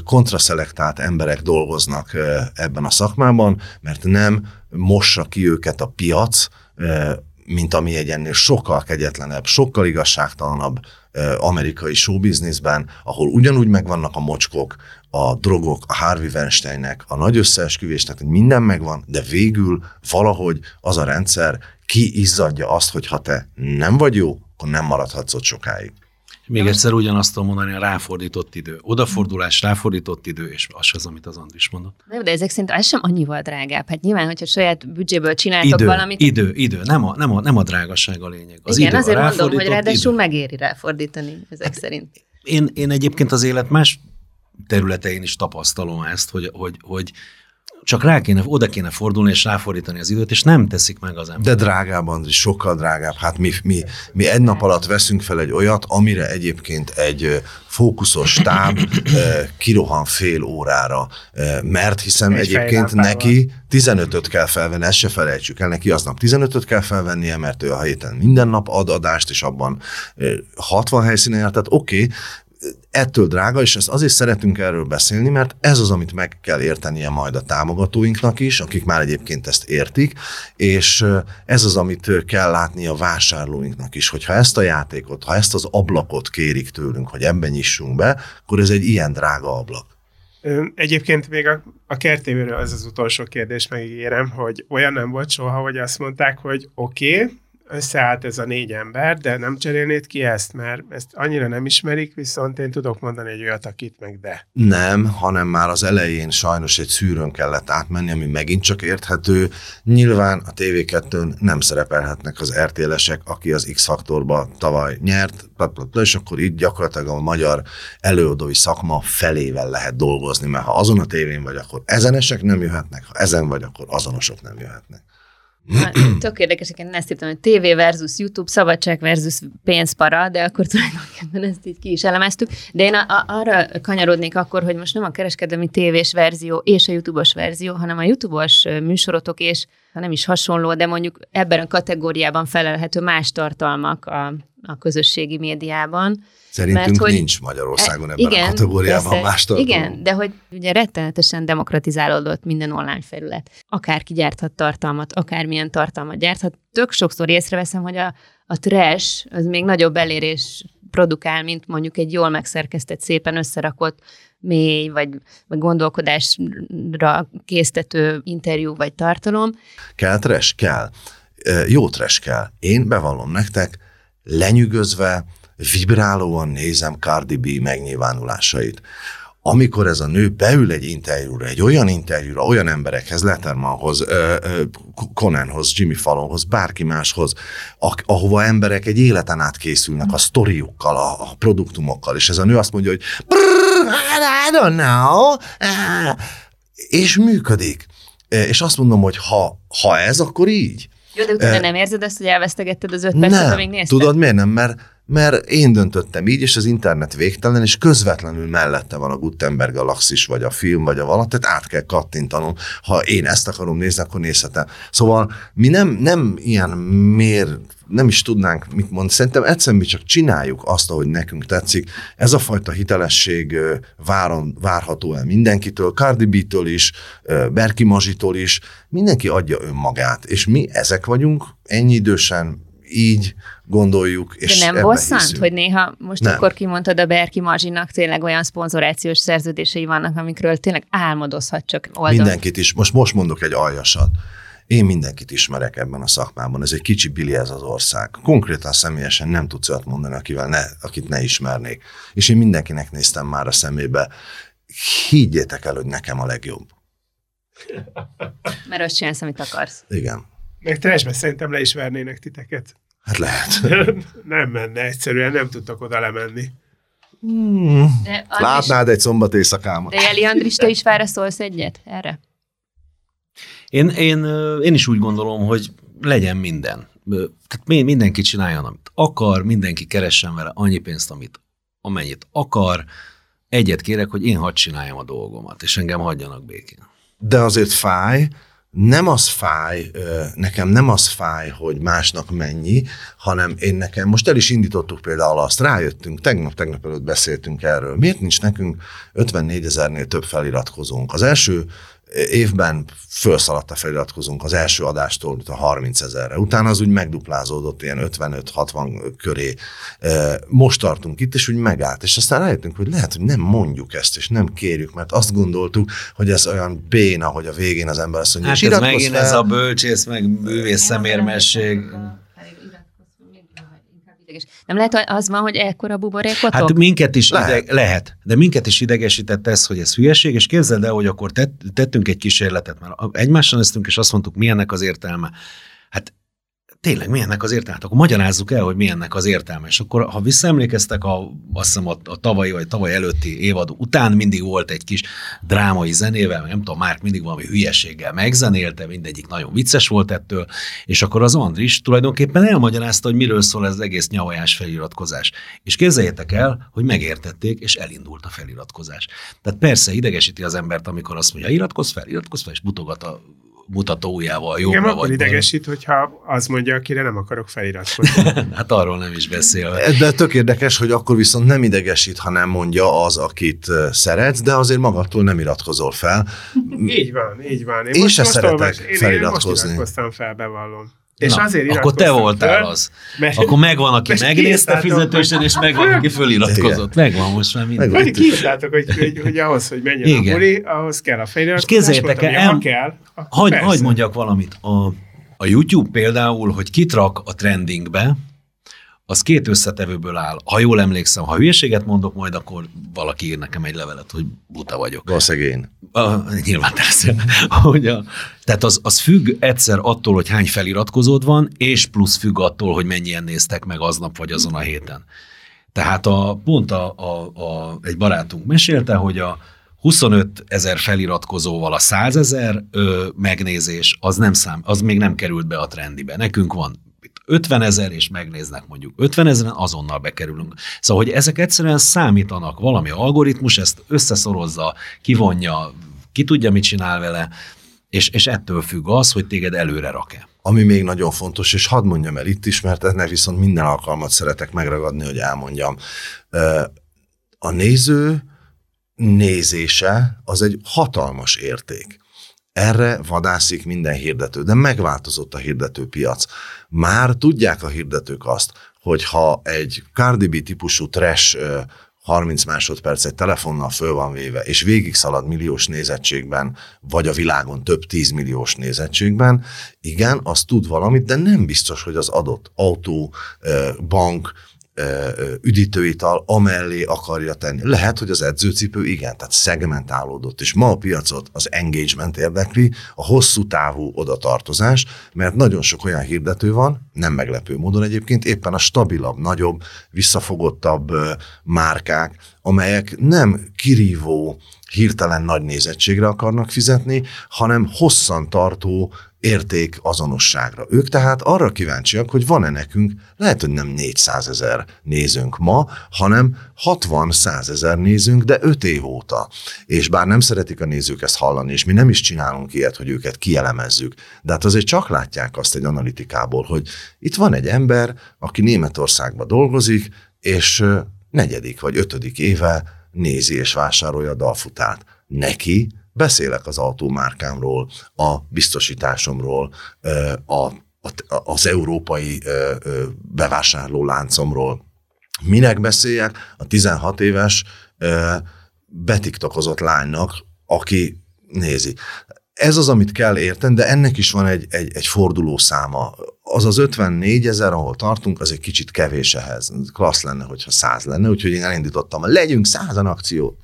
kontraszelektált emberek dolgoznak ebben a szakmában, mert nem mossa ki őket a piac, mint ami egy ennél sokkal kegyetlenebb, sokkal igazságtalanabb amerikai showbizniszben, ahol ugyanúgy megvannak a mocskok, a drogok, a Harvey Weinsteinnek, a nagy összeesküvésnek, hogy minden megvan, de végül valahogy az a rendszer kiizzadja azt, hogy ha te nem vagy jó, akkor nem maradhatsz ott sokáig. Még egyszer ugyanazt tudom mondani, a ráfordított idő. Odafordulás, ráfordított idő, és az az, amit az Andris mondott. De, de ezek szerint ez sem annyival drágább. Hát nyilván, hogyha saját büdzséből csináltok idő, valamit. Idő, idő, nem a, nem a, nem a drágaság a lényeg. Az Igen, idő, azért a mondom, hogy ráadásul idő. megéri ráfordítani ezek hát, szerint. Én, én egyébként az élet más területein is tapasztalom ezt, hogy, hogy, hogy csak rá kéne, oda kéne fordulni és ráfordítani az időt, és nem teszik meg az ember. De drágában, sokkal drágább. Hát mi, mi, mi egy nap alatt veszünk fel egy olyat, amire egyébként egy fókuszos táb kirohan fél órára, mert hiszem egy egyébként neki 15-öt kell felvenni, ezt se felejtsük el, neki aznap 15-öt kell felvennie, mert ő a héten minden nap ad adást, és abban 60 helyszínen jár, tehát oké, okay, ettől drága, és ezt azért szeretünk erről beszélni, mert ez az, amit meg kell értenie majd a támogatóinknak is, akik már egyébként ezt értik, és ez az, amit kell látni a vásárlóinknak is, hogyha ezt a játékot, ha ezt az ablakot kérik tőlünk, hogy ebben nyissunk be, akkor ez egy ilyen drága ablak. Egyébként még a, a kertévéről az az utolsó kérdés, megígérem, hogy olyan nem volt soha, hogy azt mondták, hogy oké, okay, összeállt ez a négy ember, de nem cserélnéd ki ezt, mert ezt annyira nem ismerik, viszont én tudok mondani egy olyat, akit meg de. Nem, hanem már az elején sajnos egy szűrőn kellett átmenni, ami megint csak érthető. Nyilván a TV2-n nem szerepelhetnek az RTL-esek, aki az X-faktorba tavaly nyert, és akkor itt gyakorlatilag a magyar előadói szakma felével lehet dolgozni, mert ha azon a tévén vagy, akkor ezenesek nem jöhetnek, ha ezen vagy, akkor azonosok nem jöhetnek. Tök érdekes, én ezt írtam, hogy TV versus YouTube, szabadság versus pénzpara, de akkor tulajdonképpen ezt így ki is elemeztük. De én a, a, arra kanyarodnék akkor, hogy most nem a kereskedelmi tévés verzió és a YouTube-os verzió, hanem a YouTube-os műsorotok és, ha nem is hasonló, de mondjuk ebben a kategóriában felelhető más tartalmak a, a közösségi médiában Szerintünk Mert, hogy nincs Magyarországon e, ebben igen, a kategóriában persze, más tartalom. Igen, de hogy ugye rettenetesen demokratizálódott minden online felület. Akárki gyárthat tartalmat, akármilyen tartalmat gyárthat. Tök sokszor észreveszem, hogy a, a trash az még nagyobb elérés produkál, mint mondjuk egy jól megszerkesztett, szépen összerakott mély, vagy, vagy gondolkodásra késztető interjú vagy tartalom. Kell trash? Kell. Jó trash kell. Én bevallom nektek, lenyűgözve, vibrálóan nézem Cardi B megnyilvánulásait. Amikor ez a nő beül egy interjúra, egy olyan interjúra, olyan emberekhez, Lettermanhoz, Conanhoz, Jimmy Fallonhoz, bárki máshoz, ahova emberek egy életen át készülnek a sztoriukkal, a, a produktumokkal, és ez a nő azt mondja, hogy I don't know, és működik. És azt mondom, hogy ha, ha ez, akkor így. Jó, de utána nem érzed ezt, hogy elvesztegetted az öt percet, amíg nézted? Tudod miért nem? Mert mert én döntöttem így, és az internet végtelen, és közvetlenül mellette van a Gutenberg galaxis, vagy a film, vagy a valatt, tehát át kell kattintanom. Ha én ezt akarom nézni, akkor nézhetem. Szóval mi nem, nem ilyen mér, nem is tudnánk mit mondani. Szerintem egyszerűen mi csak csináljuk azt, ahogy nekünk tetszik. Ez a fajta hitelesség váron, várható el mindenkitől, Cardi B-től is, Berki Mazsitól is. Mindenki adja önmagát, és mi ezek vagyunk, ennyi idősen, így gondoljuk. És De nem bosszant, hiszünk. hogy néha most nem. akkor kimondtad a Berki Mazsinak tényleg olyan szponzorációs szerződései vannak, amikről tényleg álmodozhat csak oldal. Mindenkit is. Most, most mondok egy aljasat. Én mindenkit ismerek ebben a szakmában, ez egy kicsi bili ez az ország. Konkrétan személyesen nem tudsz olyat mondani, akivel ne, akit ne ismernék. És én mindenkinek néztem már a szemébe. Higgyétek el, hogy nekem a legjobb. Mert azt csinálsz, amit akarsz. Igen. Meg trashbe szerintem le is vernének titeket. Hát lehet. nem menne, egyszerűen nem tudtak oda lemenni. Hmm. De Látnád egy szombat éjszakámat. De Jeli Andris, te is válaszolsz egyet erre? Én, én, én is úgy gondolom, hogy legyen minden. Tehát mindenki csináljon, amit akar, mindenki keressen vele annyi pénzt, amit, amennyit akar. Egyet kérek, hogy én hadd csináljam a dolgomat, és engem hagyjanak békén. De azért fáj, nem az fáj, nekem nem az fáj, hogy másnak mennyi, hanem én nekem, most el is indítottuk például azt, rájöttünk, tegnap, tegnap előtt beszéltünk erről, miért nincs nekünk 54 ezernél több feliratkozónk? Az első évben felszaladt a feliratkozunk az első adástól a 30 ezerre. Utána az úgy megduplázódott ilyen 55-60 köré. Most tartunk itt, és úgy megállt. És aztán rájöttünk, hogy lehet, hogy nem mondjuk ezt, és nem kérjük, mert azt gondoltuk, hogy ez olyan béna, hogy a végén az ember azt mondja, hát ez megint fel. ez a bölcsész, meg művész szemérmesség ideges. Nem lehet az van, hogy ekkora buborékotok? Hát minket is lehet. Ideg, lehet, de minket is idegesített ez, hogy ez hülyeség, és képzeld el, hogy akkor tett, tettünk egy kísérletet, mert egymással néztünk, és azt mondtuk, milyennek az értelme. Tényleg milyennek az értelme? Hát akkor magyarázzuk el, hogy milyennek az értelme. És akkor, ha visszaemlékeztek, a, azt hiszem a, a tavalyi vagy tavaly előtti évad után mindig volt egy kis drámai zenével, nem tudom, már mindig valami hülyeséggel megzenélte, mindegyik nagyon vicces volt ettől, és akkor az Andris tulajdonképpen elmagyarázta, hogy miről szól ez az egész nyavajás feliratkozás. És képzeljétek el, hogy megértették, és elindult a feliratkozás. Tehát persze idegesíti az embert, amikor azt mondja, iratkozz fel, iratkozz fel, és mutogat a mutatójával jobbra Igen, akkor idegesít, hogyha az mondja, akire nem akarok feliratkozni. hát arról nem is beszél. De tök érdekes, hogy akkor viszont nem idegesít, ha nem mondja az, akit szeretsz, de azért magadtól nem iratkozol fel. így van, így van. Én, én most, se most szeretek olvas, feliratkozni. Én, most iratkoztam fel, bevallom. És Na, azért akkor te voltál föl, az. Mert, akkor megvan, aki megnézte fizetősen, és megvan, aki föliratkozott. Igen. Megvan most már minden. Vagy kiírtátok, hogy, hogy, hogy ahhoz, hogy menjen Igen. a buli, ahhoz kell a feliratkozás. És képzeljétek el, ha kell, hagy, hagy mondjak valamit. A, a YouTube például, hogy kitrak a trendingbe, az két összetevőből áll. Ha jól emlékszem, ha hülyeséget mondok majd, akkor valaki ír nekem egy levelet, hogy buta vagyok. Valószínűleg én. A, nyilván persze. hogy a, tehát az, az függ egyszer attól, hogy hány feliratkozód van, és plusz függ attól, hogy mennyien néztek meg aznap vagy azon a héten. Tehát a, pont a, a, a, egy barátunk mesélte, hogy a 25 ezer feliratkozóval a 100 ezer megnézés, az, nem szám, az még nem került be a trendibe. Nekünk van 50 ezer, és megnéznek mondjuk 50 ezeren, azonnal bekerülünk. Szóval, hogy ezek egyszerűen számítanak, valami algoritmus ezt összeszorozza, kivonja, ki tudja, mit csinál vele, és, és ettől függ az, hogy téged előre rak-e. Ami még nagyon fontos, és hadd mondjam el itt is, mert ennek viszont minden alkalmat szeretek megragadni, hogy elmondjam. A néző nézése az egy hatalmas érték. Erre vadászik minden hirdető, de megváltozott a hirdetőpiac. Már tudják a hirdetők azt, hogy ha egy Cardi B típusú trash 30 másodperc egy telefonnal föl van véve, és végig szalad milliós nézettségben, vagy a világon több tízmilliós nézettségben, igen, az tud valamit, de nem biztos, hogy az adott autó, bank, üdítőital amellé akarja tenni. Lehet, hogy az edzőcipő igen, tehát szegmentálódott, és ma a piacot az engagement érdekli, a hosszú távú odatartozás, mert nagyon sok olyan hirdető van, nem meglepő módon egyébként, éppen a stabilabb, nagyobb, visszafogottabb márkák, amelyek nem kirívó, hirtelen nagy nézettségre akarnak fizetni, hanem hosszan tartó érték azonosságra. Ők tehát arra kíváncsiak, hogy van-e nekünk, lehet, hogy nem 400 ezer nézőnk ma, hanem 60-100 ezer nézőnk, de 5 év óta. És bár nem szeretik a nézők ezt hallani, és mi nem is csinálunk ilyet, hogy őket kielemezzük, de hát azért csak látják azt egy analitikából, hogy itt van egy ember, aki Németországban dolgozik, és negyedik vagy ötödik éve nézi és vásárolja a dalfutát. Neki beszélek az autómárkámról, a biztosításomról, a, az európai bevásárló láncomról. Minek beszéljek a 16 éves betiktokozott lánynak, aki nézi. Ez az, amit kell érteni, de ennek is van egy, egy, egy forduló száma. Az az 54 ezer, ahol tartunk, az egy kicsit kevés ehhez. Klassz lenne, hogyha 100 lenne, úgyhogy én elindítottam, legyünk százan akciót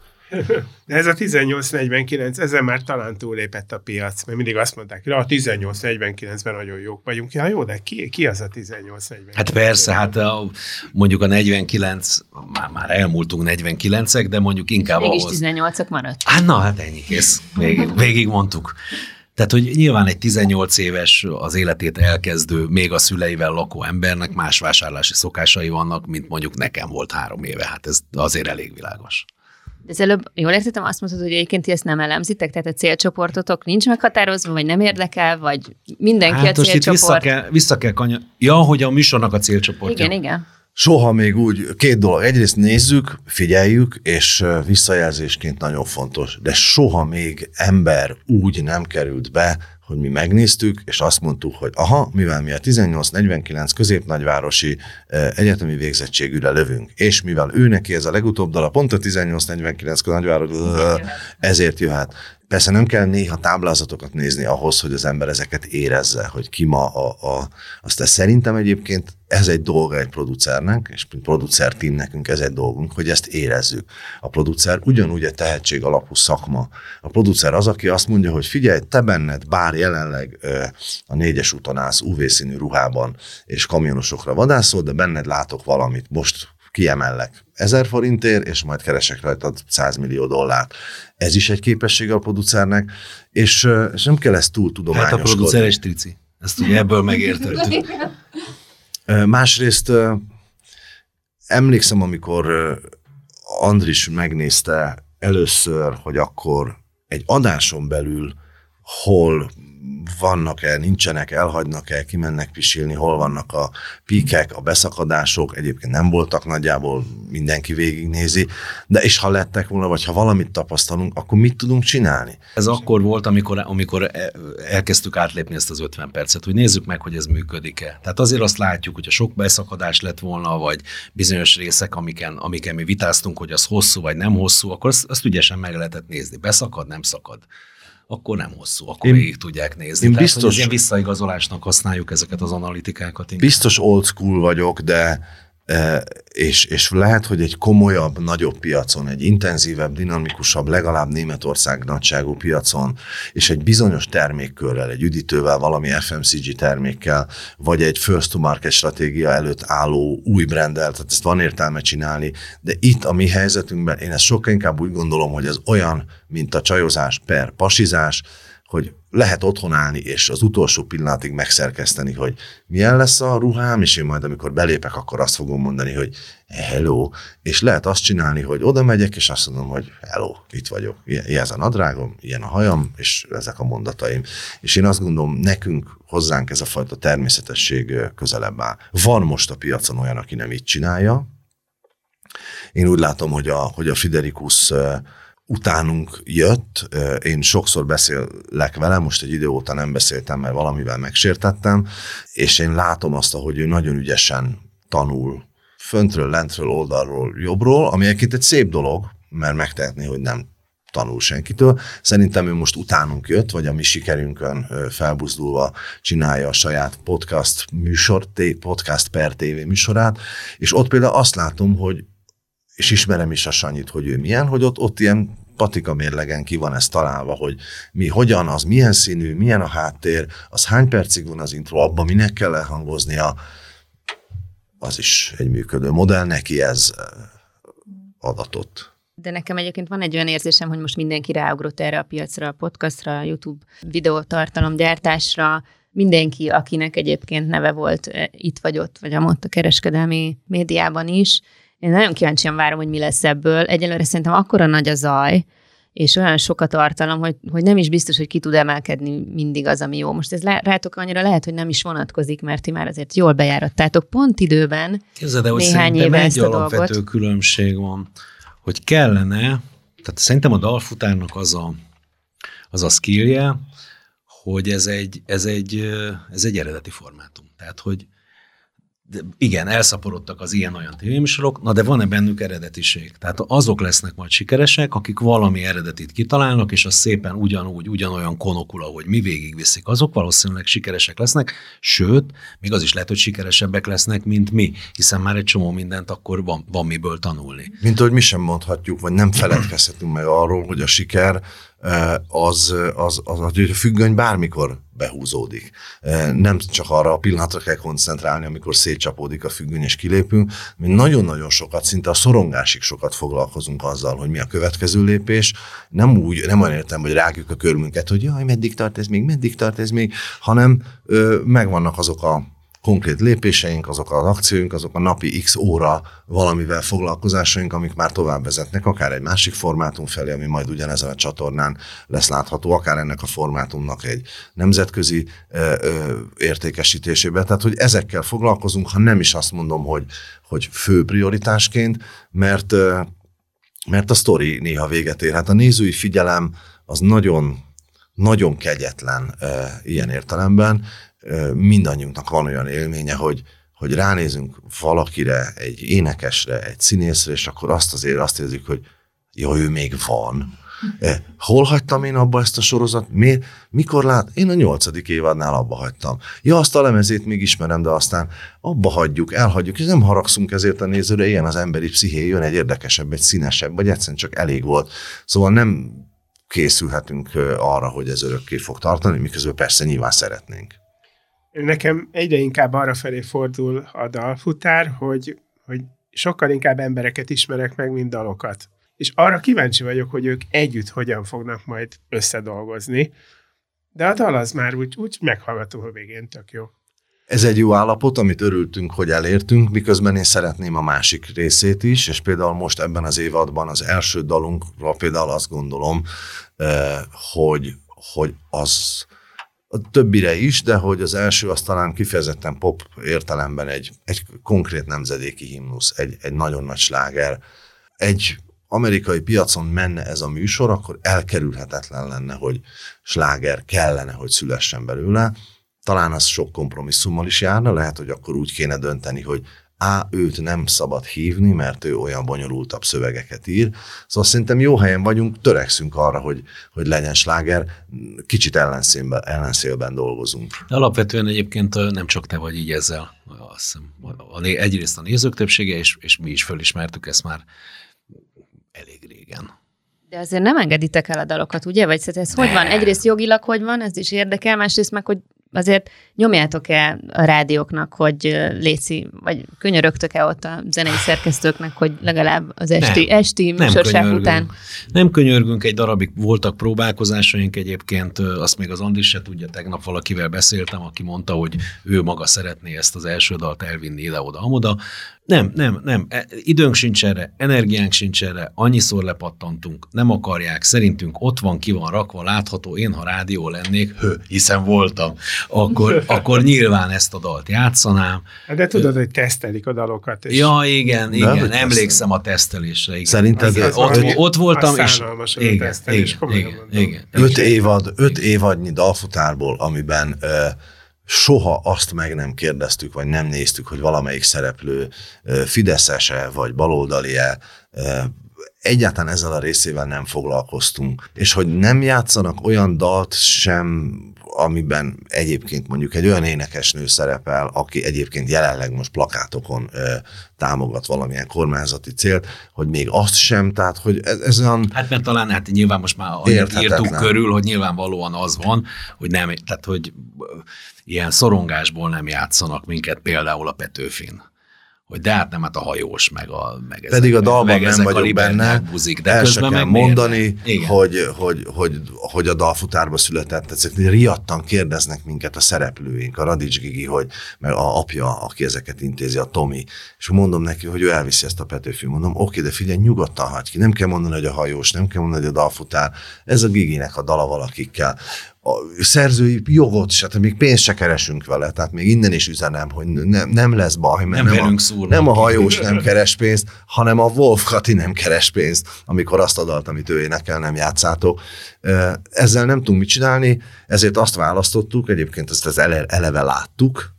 De ez a 1849, ezzel már talán túlépett a piac, mert mindig azt mondták, hogy a 1849-ben nagyon jók vagyunk. Ja, jó, de ki, ki az a 1849? Hát persze, hát a, mondjuk a 49, már, már elmúltunk 49-ek, de mondjuk inkább Mégis ahhoz. 18-ak maradt. Hát na, hát ennyi kész. Végig, végig mondtuk. Tehát, hogy nyilván egy 18 éves az életét elkezdő, még a szüleivel lakó embernek más vásárlási szokásai vannak, mint mondjuk nekem volt három éve. Hát ez azért elég világos. De az előbb, jól értettem, azt mondtad, hogy egyébként ti ezt nem elemzitek, tehát a célcsoportotok nincs meghatározva, vagy nem érdekel, vagy mindenki hát a célcsoport. Vissza kell, vissza kell kanya... Ja, hogy a műsornak a célcsoportja. Igen, igen soha még úgy, két dolog. Egyrészt nézzük, figyeljük, és visszajelzésként nagyon fontos, de soha még ember úgy nem került be, hogy mi megnéztük, és azt mondtuk, hogy aha, mivel mi a 1849 középnagyvárosi egyetemi végzettségűre lövünk, és mivel ő neki ez a legutóbb dala, pont a 1849 nagyváros, ezért jöhet. Persze nem kell néha táblázatokat nézni ahhoz, hogy az ember ezeket érezze, hogy ki ma a... a azt szerintem egyébként ez egy dolga egy producernek, és producer team nekünk ez egy dolgunk, hogy ezt érezzük. A producer ugyanúgy egy tehetség alapú szakma. A producer az, aki azt mondja, hogy figyelj, te benned, bár jelenleg ö, a négyes úton állsz UV-színű ruhában, és kamionosokra vadászol, de benned látok valamit. Most kiemellek ezer forintért, és majd keresek rajtad 100 millió dollárt. Ez is egy képessége a producernek, és, és nem kell ezt túl tudományoskodni. Hát a producer és trici. Ezt ugye ebből megértettük. Másrészt emlékszem, amikor Andris megnézte először, hogy akkor egy adáson belül hol vannak-e, nincsenek, elhagynak-e, kimennek pisilni, hol vannak a píkek, a beszakadások, egyébként nem voltak nagyjából, mindenki végignézi, de és ha lettek volna, vagy ha valamit tapasztalunk, akkor mit tudunk csinálni? Ez akkor volt, amikor, amikor e, elkezdtük átlépni ezt az 50 percet, hogy nézzük meg, hogy ez működik-e. Tehát azért azt látjuk, hogy a sok beszakadás lett volna, vagy bizonyos részek, amiken, amiken mi vitáztunk, hogy az hosszú vagy nem hosszú, akkor azt, azt ügyesen meg lehetett nézni. Beszakad, nem szakad akkor nem hosszú, akkor én, végig tudják nézni. Én Tehát, biztos, ilyen visszaigazolásnak használjuk ezeket az analitikákat. Inkább. Biztos old school vagyok, de és, és lehet, hogy egy komolyabb, nagyobb piacon, egy intenzívebb, dinamikusabb, legalább Németország nagyságú piacon, és egy bizonyos termékkörrel, egy üdítővel, valami FMCG termékkel, vagy egy first to market stratégia előtt álló új brandel, tehát ezt van értelme csinálni, de itt a mi helyzetünkben én ezt sokkal inkább úgy gondolom, hogy ez olyan, mint a csajozás per pasizás, hogy lehet otthon állni, és az utolsó pillanatig megszerkeszteni, hogy milyen lesz a ruhám, és én majd amikor belépek, akkor azt fogom mondani, hogy hello, és lehet azt csinálni, hogy oda megyek, és azt mondom, hogy hello, itt vagyok, ilyen a nadrágom, ilyen a hajam, és ezek a mondataim. És én azt gondolom, nekünk, hozzánk ez a fajta természetesség közelebb áll. Van most a piacon olyan, aki nem így csinálja. Én úgy látom, hogy a, hogy a Fiderikus utánunk jött, én sokszor beszélek vele, most egy idő óta nem beszéltem, mert valamivel megsértettem, és én látom azt, hogy ő nagyon ügyesen tanul föntről, lentről, oldalról, jobbról, ami egyébként egy szép dolog, mert megtehetné, hogy nem tanul senkitől. Szerintem ő most utánunk jött, vagy a mi sikerünkön felbuzdulva csinálja a saját podcast műsor, podcast per TV műsorát, és ott például azt látom, hogy és ismerem is a Sanyit, hogy ő milyen, hogy ott, ott ilyen patika mérlegen ki van ez találva, hogy mi hogyan, az milyen színű, milyen a háttér, az hány percig van az intro, abban minek kell elhangoznia, az is egy működő modell, neki ez eh, adatot. De nekem egyébként van egy olyan érzésem, hogy most mindenki ráugrott erre a piacra, a podcastra, a YouTube videótartalomgyártásra, mindenki, akinek egyébként neve volt eh, itt vagy ott, vagy a a kereskedelmi médiában is, én nagyon kíváncsian várom, hogy mi lesz ebből. Egyelőre szerintem akkora nagy a zaj, és olyan sok a tartalom, hogy, hogy nem is biztos, hogy ki tud emelkedni mindig az, ami jó. Most ez rátok annyira lehet, hogy nem is vonatkozik, mert ti már azért jól bejárattátok pont időben Képzeld, hogy éve ezt a alapvető dolgot. különbség van, hogy kellene, tehát szerintem a dalfutárnak az a, az a skillje, hogy ez egy, ez, egy, ez egy eredeti formátum. Tehát, hogy de igen, elszaporodtak az ilyen-olyan tévéműsorok, na de van-e bennük eredetiség? Tehát azok lesznek majd sikeresek, akik valami eredetit kitalálnak, és az szépen ugyanúgy, ugyanolyan konokul, ahogy mi végigviszik, azok valószínűleg sikeresek lesznek, sőt, még az is lehet, hogy sikeresebbek lesznek, mint mi, hiszen már egy csomó mindent akkor van, van miből tanulni. Mint ahogy mi sem mondhatjuk, vagy nem feledkezhetünk meg arról, hogy a siker az, az, az, az a függöny bármikor behúzódik. Nem csak arra a pillanatra kell koncentrálni, amikor szétcsapódik a függöny és kilépünk, mi nagyon-nagyon sokat, szinte a szorongásig sokat foglalkozunk azzal, hogy mi a következő lépés. Nem úgy, nem olyan értem, hogy rágjuk a körmünket, hogy jaj, meddig tart ez még, meddig tart ez még, hanem ö, megvannak azok a konkrét lépéseink, azok az akcióink, azok a napi x óra valamivel foglalkozásaink, amik már tovább vezetnek, akár egy másik formátum felé, ami majd ugyanezen a csatornán lesz látható, akár ennek a formátumnak egy nemzetközi ö, ö, értékesítésébe. Tehát, hogy ezekkel foglalkozunk, ha nem is azt mondom, hogy, hogy fő prioritásként, mert, ö, mert a sztori néha véget ér. Hát a nézői figyelem az nagyon nagyon kegyetlen e, ilyen értelemben, mindannyiunknak van olyan élménye, hogy, hogy ránézünk valakire, egy énekesre, egy színészre, és akkor azt azért azt érzik, hogy jó, ő még van. Hol hagytam én abba ezt a sorozat? Mi, mikor lát? Én a nyolcadik évadnál abba hagytam. Ja, azt a lemezét még ismerem, de aztán abba hagyjuk, elhagyjuk, és nem haragszunk ezért a nézőre, ilyen az emberi psziché, jön egy érdekesebb, egy színesebb, vagy egyszerűen csak elég volt. Szóval nem készülhetünk arra, hogy ez örökké fog tartani, miközben persze nyilván szeretnénk nekem egyre inkább arra felé fordul a dalfutár, hogy, hogy sokkal inkább embereket ismerek meg, mint dalokat. És arra kíváncsi vagyok, hogy ők együtt hogyan fognak majd összedolgozni. De a dal az már úgy, úgy meghallgató a végén, tök jó. Ez egy jó állapot, amit örültünk, hogy elértünk, miközben én szeretném a másik részét is, és például most ebben az évadban az első dalunkra például azt gondolom, eh, hogy, hogy az a többire is, de hogy az első az talán kifejezetten pop értelemben egy, egy konkrét nemzedéki himnusz, egy, egy nagyon nagy sláger. Egy amerikai piacon menne ez a műsor, akkor elkerülhetetlen lenne, hogy sláger kellene, hogy szülessen belőle. Talán az sok kompromisszummal is járna, lehet, hogy akkor úgy kéne dönteni, hogy á, őt nem szabad hívni, mert ő olyan bonyolultabb szövegeket ír. Szóval szerintem jó helyen vagyunk, törekszünk arra, hogy, hogy legyen sláger, kicsit ellenszélben, ellenszélben dolgozunk. De alapvetően egyébként nem csak te vagy így ezzel, azt hiszem, a, egyrészt a nézők többsége, és, és mi is fölismertük ezt már elég régen. De azért nem engeditek el a dalokat, ugye? Vagy ez ne. hogy van? Egyrészt jogilag hogy van, ez is érdekel, másrészt meg, hogy azért nyomjátok el a rádióknak, hogy Léci, vagy könyörögtök-e ott a zenei szerkesztőknek, hogy legalább az esti, nem, esti műsorság után? Nem könyörgünk, egy darabig voltak próbálkozásaink egyébként, azt még az Andis se tudja, tegnap valakivel beszéltem, aki mondta, hogy ő maga szeretné ezt az első dalt elvinni ide-oda, amoda. Nem, nem, nem. E, időnk sincs erre, energiánk sincs erre, annyiszor lepattantunk, nem akarják, szerintünk ott van, ki van rakva, látható, én ha rádió lennék, hő, hiszen voltam, akkor, akkor nyilván ezt a dalt játszanám. De tudod, hogy tesztelik a dalokat. És... Ja, igen, igen, nem, emlékszem a tesztelésre. Igen. Szerinted az, az ott, ott voltam, és igen, igen, igen, igen, Öt, évad, öt évadnyi dalfutárból, amiben uh, soha azt meg nem kérdeztük, vagy nem néztük, hogy valamelyik szereplő fideszese, vagy baloldali-e, egyáltalán ezzel a részével nem foglalkoztunk. És hogy nem játszanak olyan dalt sem, amiben egyébként mondjuk egy olyan énekesnő szerepel, aki egyébként jelenleg most plakátokon ö, támogat valamilyen kormányzati célt, hogy még azt sem, tehát hogy ez, ez olyan... Hát mert talán hát nyilván most már írtuk körül, hogy nyilvánvalóan az van, hogy nem, tehát hogy ilyen szorongásból nem játszanak minket például a Petőfin. Hogy de hát nem, hát a hajós, meg a meg ezek, Pedig a dalban nem vagyok benne, buzik, de el közben kell mondani, hogy, hogy, hogy, hogy, a dalfutárba született, ezek riadtan kérdeznek minket a szereplőink, a Radics Gigi, hogy, meg a apja, aki ezeket intézi, a Tomi, és mondom neki, hogy ő elviszi ezt a Petőfű, mondom, oké, de figyelj, nyugodtan hagy ki, nem kell mondani, hogy a hajós, nem kell mondani, hogy a dalfutár, ez a Giginek a dala valakikkel a szerzői jogot tehát még pénzt se keresünk vele, tehát még innen is üzenem, hogy ne, nem lesz baj, mert nem, nem, a, nem a hajós nem keres pénzt, hanem a Wolf Kati nem keres pénzt, amikor azt a dalt, amit ő énekel, nem játszátok. Ezzel nem tudunk mit csinálni, ezért azt választottuk, egyébként ezt az eleve láttuk,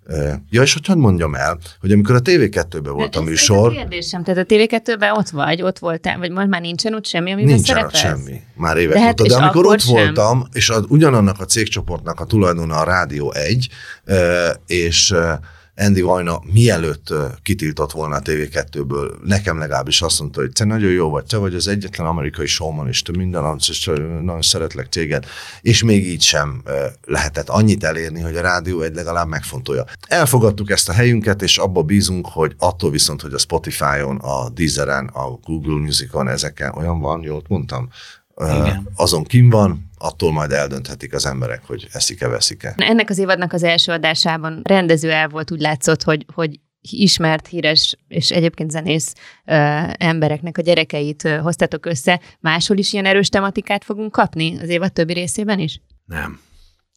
Ja, és hogy mondjam el, hogy amikor a TV2-ben volt a műsor... Ez a kérdésem, tehát a TV2-ben ott vagy, ott voltál, vagy most már nincsen ott semmi, amiben Nincsen szerepelsz? ott semmi, már évek de hát, óta. De amikor ott sem. voltam, és a, ugyanannak a cégcsoportnak a tulajdona a Rádió 1, és Andy Vajna mielőtt kitiltott volna a TV2-ből, nekem legalábbis azt mondta, hogy te nagyon jó vagy, te vagy az egyetlen amerikai showman, és te minden nagyon szeretlek téged, és még így sem lehetett annyit elérni, hogy a rádió egy legalább megfontolja. Elfogadtuk ezt a helyünket, és abba bízunk, hogy attól viszont, hogy a Spotify-on, a Deezeren, a Google Music-on ezeken olyan van, jól mondtam, igen. azon kim van, attól majd eldönthetik az emberek, hogy eszik-e, veszik-e. Ennek az évadnak az első adásában rendező el volt, úgy látszott, hogy, hogy ismert, híres és egyébként zenész ö, embereknek a gyerekeit ö, hoztatok össze. Máshol is ilyen erős tematikát fogunk kapni az évad többi részében is? Nem.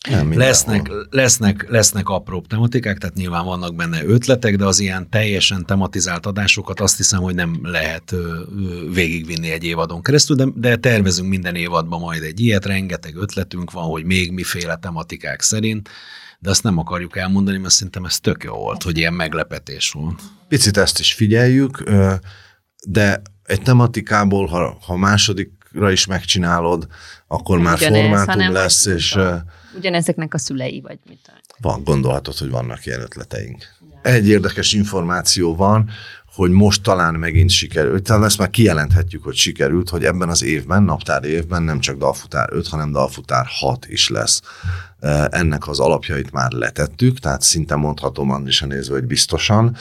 Nem, lesznek, lesznek, lesznek apróbb tematikák, tehát nyilván vannak benne ötletek, de az ilyen teljesen tematizált adásokat azt hiszem, hogy nem lehet végigvinni egy évadon keresztül, de, de tervezünk minden évadban majd egy ilyet, rengeteg ötletünk van, hogy még miféle tematikák szerint, de azt nem akarjuk elmondani, mert szerintem ez tök jó volt, hogy ilyen meglepetés volt. Picit ezt is figyeljük, de egy tematikából, ha, ha másodikra is megcsinálod, akkor már formátum lesz, és... A ugyanezeknek a szülei, vagy mit? Van, gondolhatod, hogy vannak ilyen ötleteink. Egy érdekes információ van, hogy most talán megint sikerült, talán ezt már kijelenthetjük, hogy sikerült, hogy ebben az évben, naptár évben nem csak dalfutár 5, hanem dalfutár 6 is lesz. Ennek az alapjait már letettük, tehát szinte mondhatom is nézve, hogy biztosan.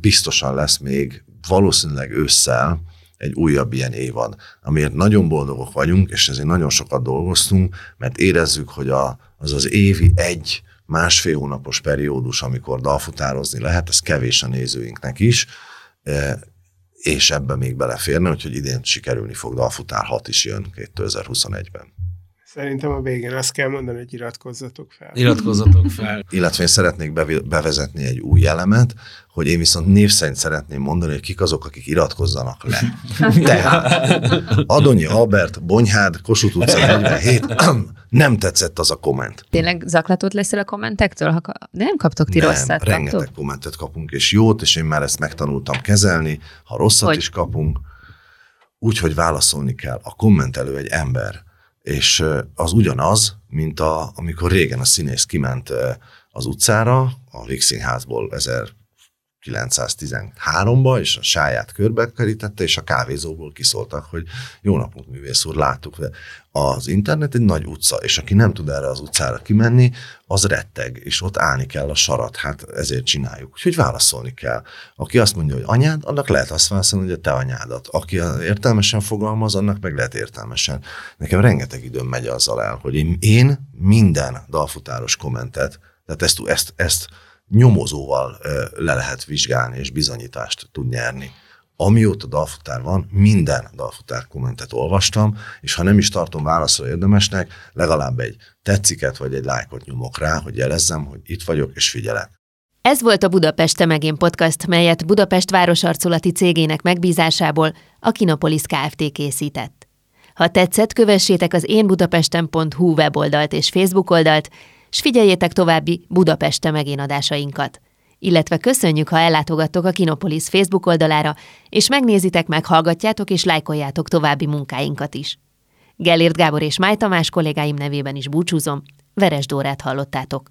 Biztosan lesz még valószínűleg ősszel egy újabb ilyen évad, amiért nagyon boldogok vagyunk, és ezért nagyon sokat dolgoztunk, mert érezzük, hogy a, az az évi egy másfél hónapos periódus, amikor dalfutározni lehet, ez kevés a nézőinknek is, e, és ebbe még beleférne, úgyhogy idén sikerülni fog dalfutár 6 is jön 2021-ben. Szerintem a végén azt kell mondani, hogy iratkozzatok fel. Iratkozzatok fel. Illetve én szeretnék bevezetni egy új elemet, hogy én viszont név szerint szeretném mondani, hogy kik azok, akik iratkozzanak le. Tehát Adonyi Albert, Bonyhád, Kossuth utca 47, nem tetszett az a komment. Tényleg zaklatott leszel a kommentektől? Ha de nem kaptok ti nem, rosszat? rengeteg kaptok? kommentet kapunk, és jót, és én már ezt megtanultam kezelni. Ha rosszat hogy? is kapunk, úgy, hogy válaszolni kell. A kommentelő egy ember, és az ugyanaz, mint a, amikor régen a színész kiment az utcára, a Végszínházból 1913-ba, és a sáját körbekerítette, és a kávézóból kiszóltak, hogy jó napot, művész úr, láttuk. Az internet egy nagy utca, és aki nem tud erre az utcára kimenni, az retteg, és ott állni kell a sarat, hát ezért csináljuk. Úgyhogy válaszolni kell. Aki azt mondja, hogy anyád, annak lehet azt válaszolni, hogy a te anyádat. Aki értelmesen fogalmaz, annak meg lehet értelmesen. Nekem rengeteg időm megy azzal el, hogy én, én minden dalfutáros kommentet, tehát ezt, ezt, ezt nyomozóval le lehet vizsgálni, és bizonyítást tud nyerni. Amióta dalfutár van, minden dalfutár kommentet olvastam, és ha nem is tartom válaszra érdemesnek, legalább egy tetsziket vagy egy lájkot nyomok rá, hogy jelezzem, hogy itt vagyok és figyelek. Ez volt a Budapest Temegén podcast, melyet Budapest városarculati cégének megbízásából a Kinopolis Kft. készített. Ha tetszett, kövessétek az énbudapesten.hu weboldalt és Facebook oldalt, s figyeljétek további Budapeste megénadásainkat. Illetve köszönjük, ha ellátogattok a Kinopolis Facebook oldalára, és megnézitek, meghallgatjátok és lájkoljátok további munkáinkat is. Gellért Gábor és Máj Tamás kollégáim nevében is búcsúzom, Veres Dórát hallottátok.